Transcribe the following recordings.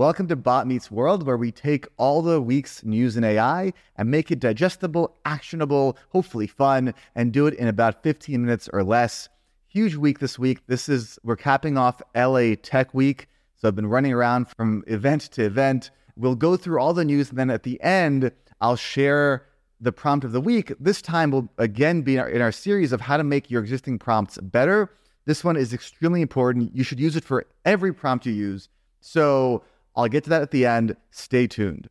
Welcome to Bot Meets World, where we take all the week's news in AI and make it digestible, actionable, hopefully fun, and do it in about 15 minutes or less. Huge week this week. This is, we're capping off LA Tech Week. So I've been running around from event to event. We'll go through all the news, and then at the end, I'll share the prompt of the week. This time will again be in our, in our series of how to make your existing prompts better. This one is extremely important. You should use it for every prompt you use. So I'll get to that at the end. Stay tuned.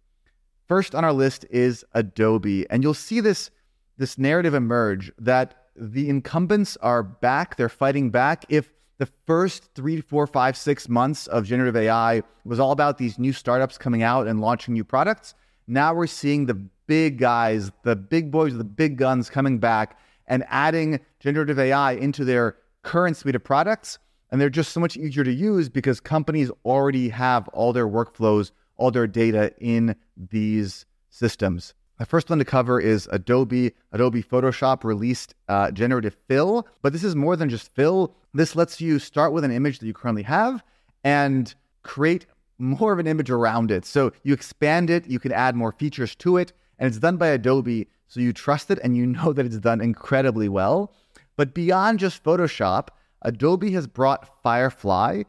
First on our list is Adobe, and you'll see this this narrative emerge that the incumbents are back. They're fighting back. If the first three, four, five, six months of generative AI was all about these new startups coming out and launching new products, now we're seeing the big guys, the big boys, the big guns coming back and adding generative AI into their current suite of products and they're just so much easier to use because companies already have all their workflows, all their data in these systems. The first one to cover is Adobe. Adobe Photoshop released uh, generative fill, but this is more than just fill. This lets you start with an image that you currently have and create more of an image around it. So you expand it, you can add more features to it, and it's done by Adobe. So you trust it and you know that it's done incredibly well. But beyond just Photoshop, Adobe has brought Firefly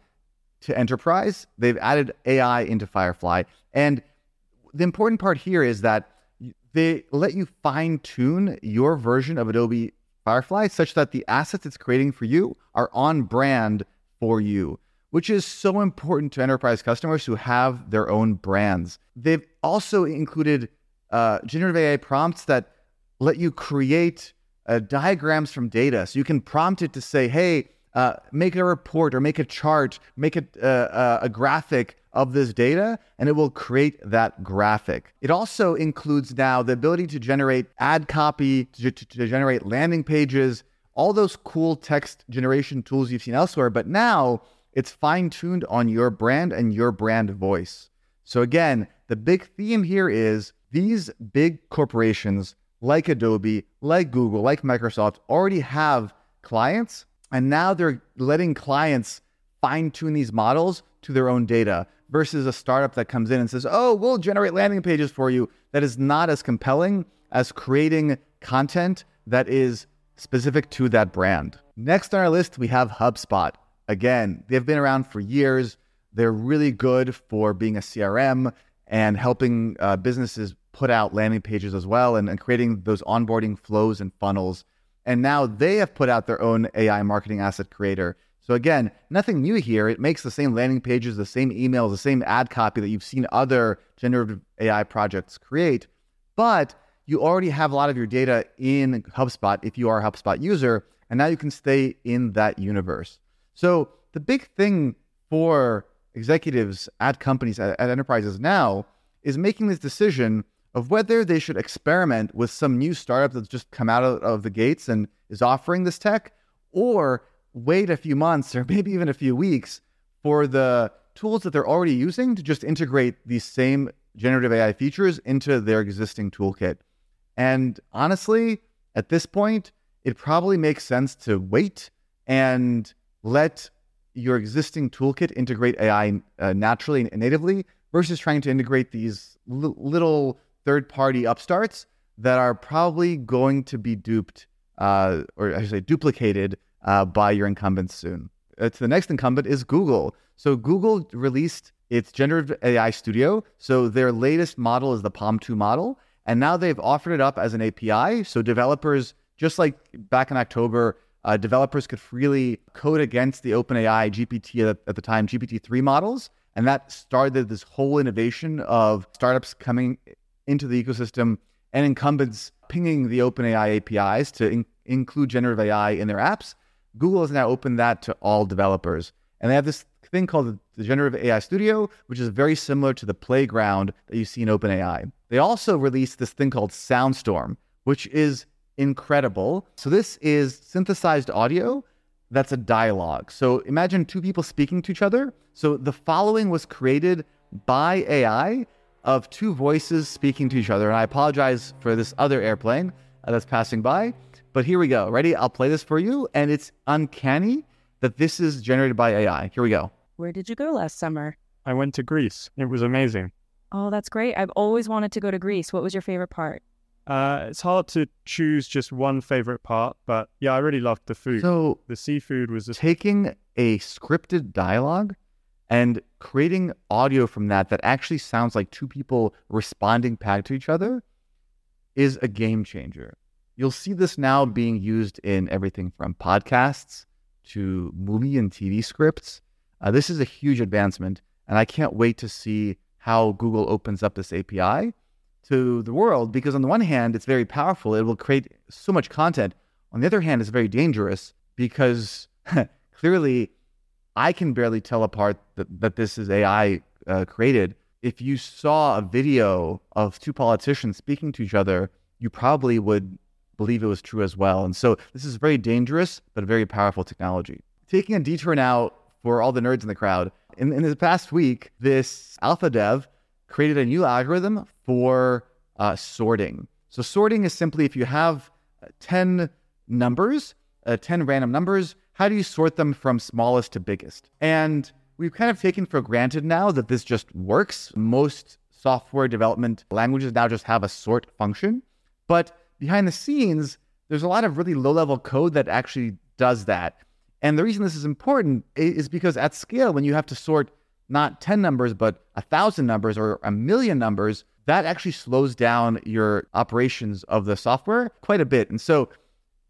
to enterprise. They've added AI into Firefly. And the important part here is that they let you fine tune your version of Adobe Firefly such that the assets it's creating for you are on brand for you, which is so important to enterprise customers who have their own brands. They've also included uh, generative AI prompts that let you create uh, diagrams from data. So you can prompt it to say, hey, uh, make a report or make a chart, make a, uh, uh, a graphic of this data, and it will create that graphic. It also includes now the ability to generate ad copy, to, to, generate landing pages, all those cool text generation tools you've seen elsewhere. But now it's fine tuned on your brand and your brand voice. So, again, the big theme here is these big corporations like Adobe, like Google, like Microsoft already have clients and now they're letting clients fine tune these models to their own data versus a startup that comes in and says, oh, we'll generate landing pages for you. That is not as compelling as creating content that is specific to that brand. Next on our list, we have HubSpot. Again, they've been around for years. They're really good for being a CRM and helping uh, businesses put out landing pages as well and, and creating those onboarding flows and funnels. And now they have put out their own AI marketing asset creator. So again, nothing new here. It makes the same landing pages, the same emails, the same ad copy that you've seen other generative AI projects create. But you already have a lot of your data in HubSpot if you are a HubSpot user, and now you can stay in that universe. So the big thing for executives at companies, at, enterprises now, is making this decision of whether they should experiment with some new startup that's just come out of, of the gates and is offering this tech, or wait a few months or maybe even a few weeks for the tools that they're already using to just integrate these same generative AI features into their existing toolkit. And honestly, at this point, it probably makes sense to wait and let your existing toolkit integrate AI uh, naturally and natively versus trying to integrate these l- little third party upstarts that are probably going to be duped, uh, or I should say duplicated uh, by your incumbents soon. Uh, the next incumbent is Google. So Google released its generative AI studio. So their latest model is the PaLM 2 model. And now they've offered it up as an API. So developers, just like back in October, uh, developers could freely code against the OpenAI GPT at, at the time, GPT-3 models. And that started this whole innovation of startups coming into the ecosystem and incumbents pinging the OpenAI APIs to in- include generative AI in their apps. Google has now opened that to all developers. And they have this thing called the Generative AI Studio, which is very similar to the playground that you see in OpenAI. They also released this thing called Soundstorm, which is incredible. So this is synthesized audio that's a dialogue. So imagine two people speaking to each other. So the following was created by AI of two voices speaking to each other. And I apologize for this other airplane uh, that's passing by. But here we go. Ready? I'll play this for you. And it's uncanny that this is generated by AI. Here we go. Where did you go last summer? I went to Greece. It was amazing. Oh, that's great. I've always wanted to go to Greece. What was your favorite part? Uh, it's hard to choose just one favorite part, but yeah, I really loved the food. So the seafood was just taking a scripted dialogue and creating audio from that that actually sounds like two people responding back to each other is a game changer. You'll see this now being used in everything from podcasts to movie and TV scripts. Uh, this is a huge advancement, and I can't wait to see how Google opens up this API to the world because, on the one hand, it's very powerful, it will create so much content. On the other hand, it's very dangerous because clearly I can barely tell apart that, that this is AI uh, created. If you saw a video of two politicians speaking to each other, you probably would believe it was true as well. And so this is very dangerous, but very powerful technology. Taking a detour now for all the nerds in the crowd. In, in the past week, this AlphaDev created a new algorithm for uh, sorting. So sorting is simply if you have 10 numbers, uh, 10 random numbers, how do you sort them from smallest to biggest? And we've kind of taken for granted now that this just works. Most software development languages now just have a sort function. But behind the scenes, there's a lot of really low level code that actually does that. And the reason this is important is because at scale, when you have to sort not 10 numbers, but a thousand numbers or a million numbers, that actually slows down your operations of the software quite a bit. And so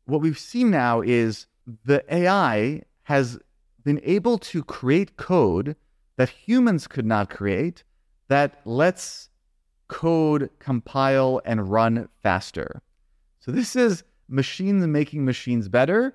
what we've seen now is the AI has been able to create code that humans could not create that lets code compile and run faster. So this is machines making machines better.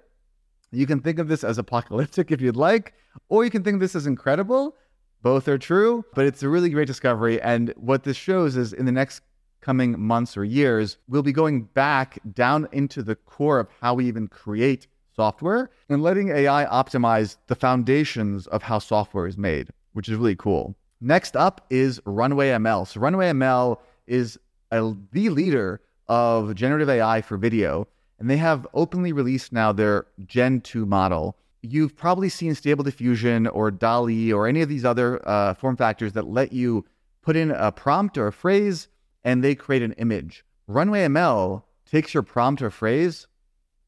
You can think of this as apocalyptic if you'd like, or you can think of this as incredible. Both are true, but it's a really great discovery. And what this shows is in the next coming months or years, we'll be going back down into the core of how we even create software and letting AI optimize the foundations of how software is made, which is really cool. Next up is Runway ML. So, Runway ML is a, the leader of generative AI for video, and they have openly released now their Gen 2 model you've probably seen Stable Diffusion or DALL-E or any of these other uh, form factors that let you put in a prompt or a phrase and they create an image. Runway ML takes your prompt or phrase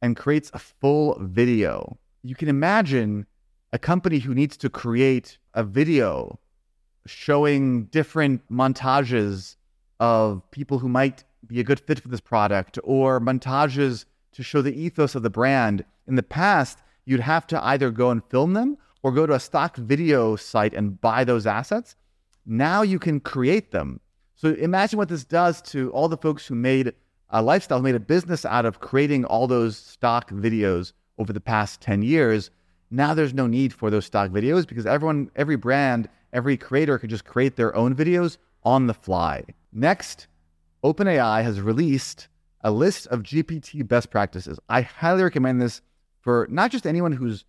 and creates a full video. You can imagine a company who needs to create a video showing different montages of people who might be a good fit for this product or montages to show the ethos of the brand. In the past, you'd have to either go and film them or go to a stock video site and buy those assets. Now you can create them. So imagine what this does to all the folks who made Uh, a lifestyle, made a business out of creating all those stock videos over the past 10 years. Now there's no need for those stock videos because everyone, every brand, every creator can just create their own videos on the fly. Next, OpenAI has released a list of GPT best practices. I highly recommend this for not just anyone who's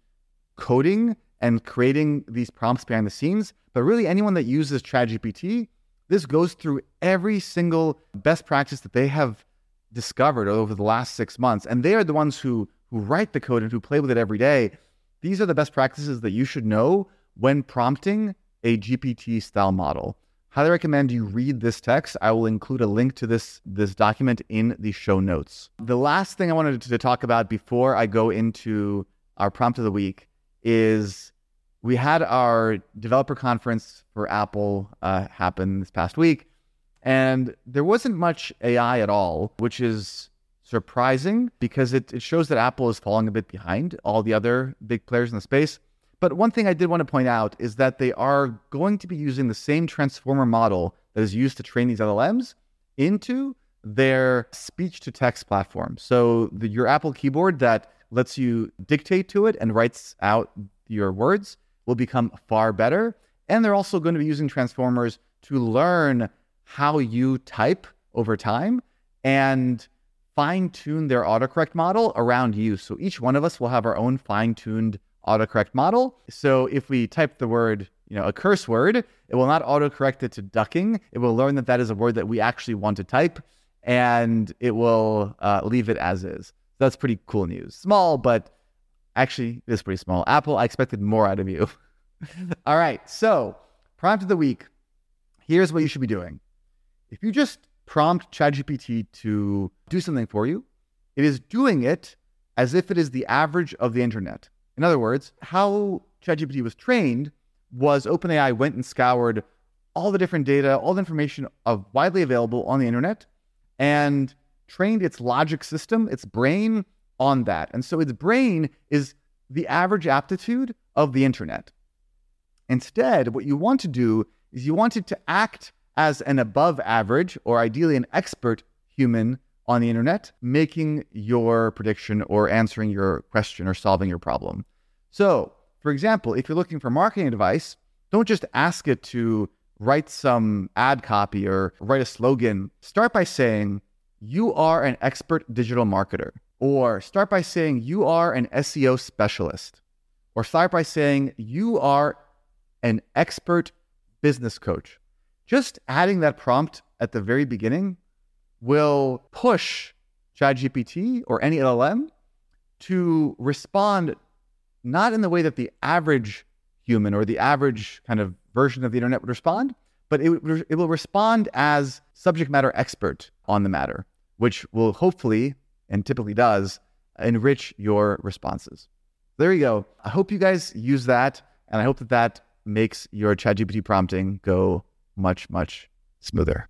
coding and creating these prompts behind the scenes, but really anyone that uses ChatGPT. This goes through every single best practice that they have discovered over the last six months. And they are the ones who, who write the code and who play with it every day. These are the best practices that you should know when prompting a GPT style model. Highly recommend you read this text. I will include a link to this, this document in the show notes. The last thing I wanted to talk about before I go into our prompt of the week is we had our developer conference for Apple uh, happen this past week, and there wasn't much AI at all, which is surprising because it, it shows that Apple is falling a bit behind all the other big players in the space. But one thing I did want to point out is that they are going to be using the same transformer model that is used to train these LLMs into their speech to text platform. So the, your Apple keyboard that lets you dictate to it and writes out your words will become far better. And they're also going to be using transformers to learn how you type over time and fine tune their autocorrect model around you. So each one of us will have our own fine tuned autocorrect model. So if we type the word, you know, a curse word, it will not autocorrect it to ducking. It will learn that that is a word that we actually want to type, and it will uh, leave it as is. That's pretty cool news. Small, but actually, it is pretty small. Apple, I expected more out of you. All right. So prompt of the week. Here's what you should be doing. If you just prompt ChatGPT to do something for you, it is doing it as if it is the average of the internet. In other words, how ChatGPT was trained was OpenAI went and scoured all the different data, all the information of widely available on the internet, and trained its logic system, its brain on that. And so its brain is the average aptitude of the internet. Instead, what you want to do is you want it to act as an above average or ideally an expert human on the internet, making your prediction or answering your question or solving your problem. So, for example, if you're looking for marketing advice, don't just ask it to write some ad copy or write a slogan. Start by saying, You are an expert digital marketer. Or start by saying, You are an SEO specialist. Or start by saying, You are an expert business coach. Just adding that prompt at the very beginning will push ChatGPT or any LLM to respond not in the way that the average human or the average kind of version of the internet would respond, but it, it will respond as subject matter expert on the matter, which will hopefully, and typically does, enrich your responses. There you go. I hope you guys use that, and I hope that that makes your ChatGPT prompting go much, much smoother.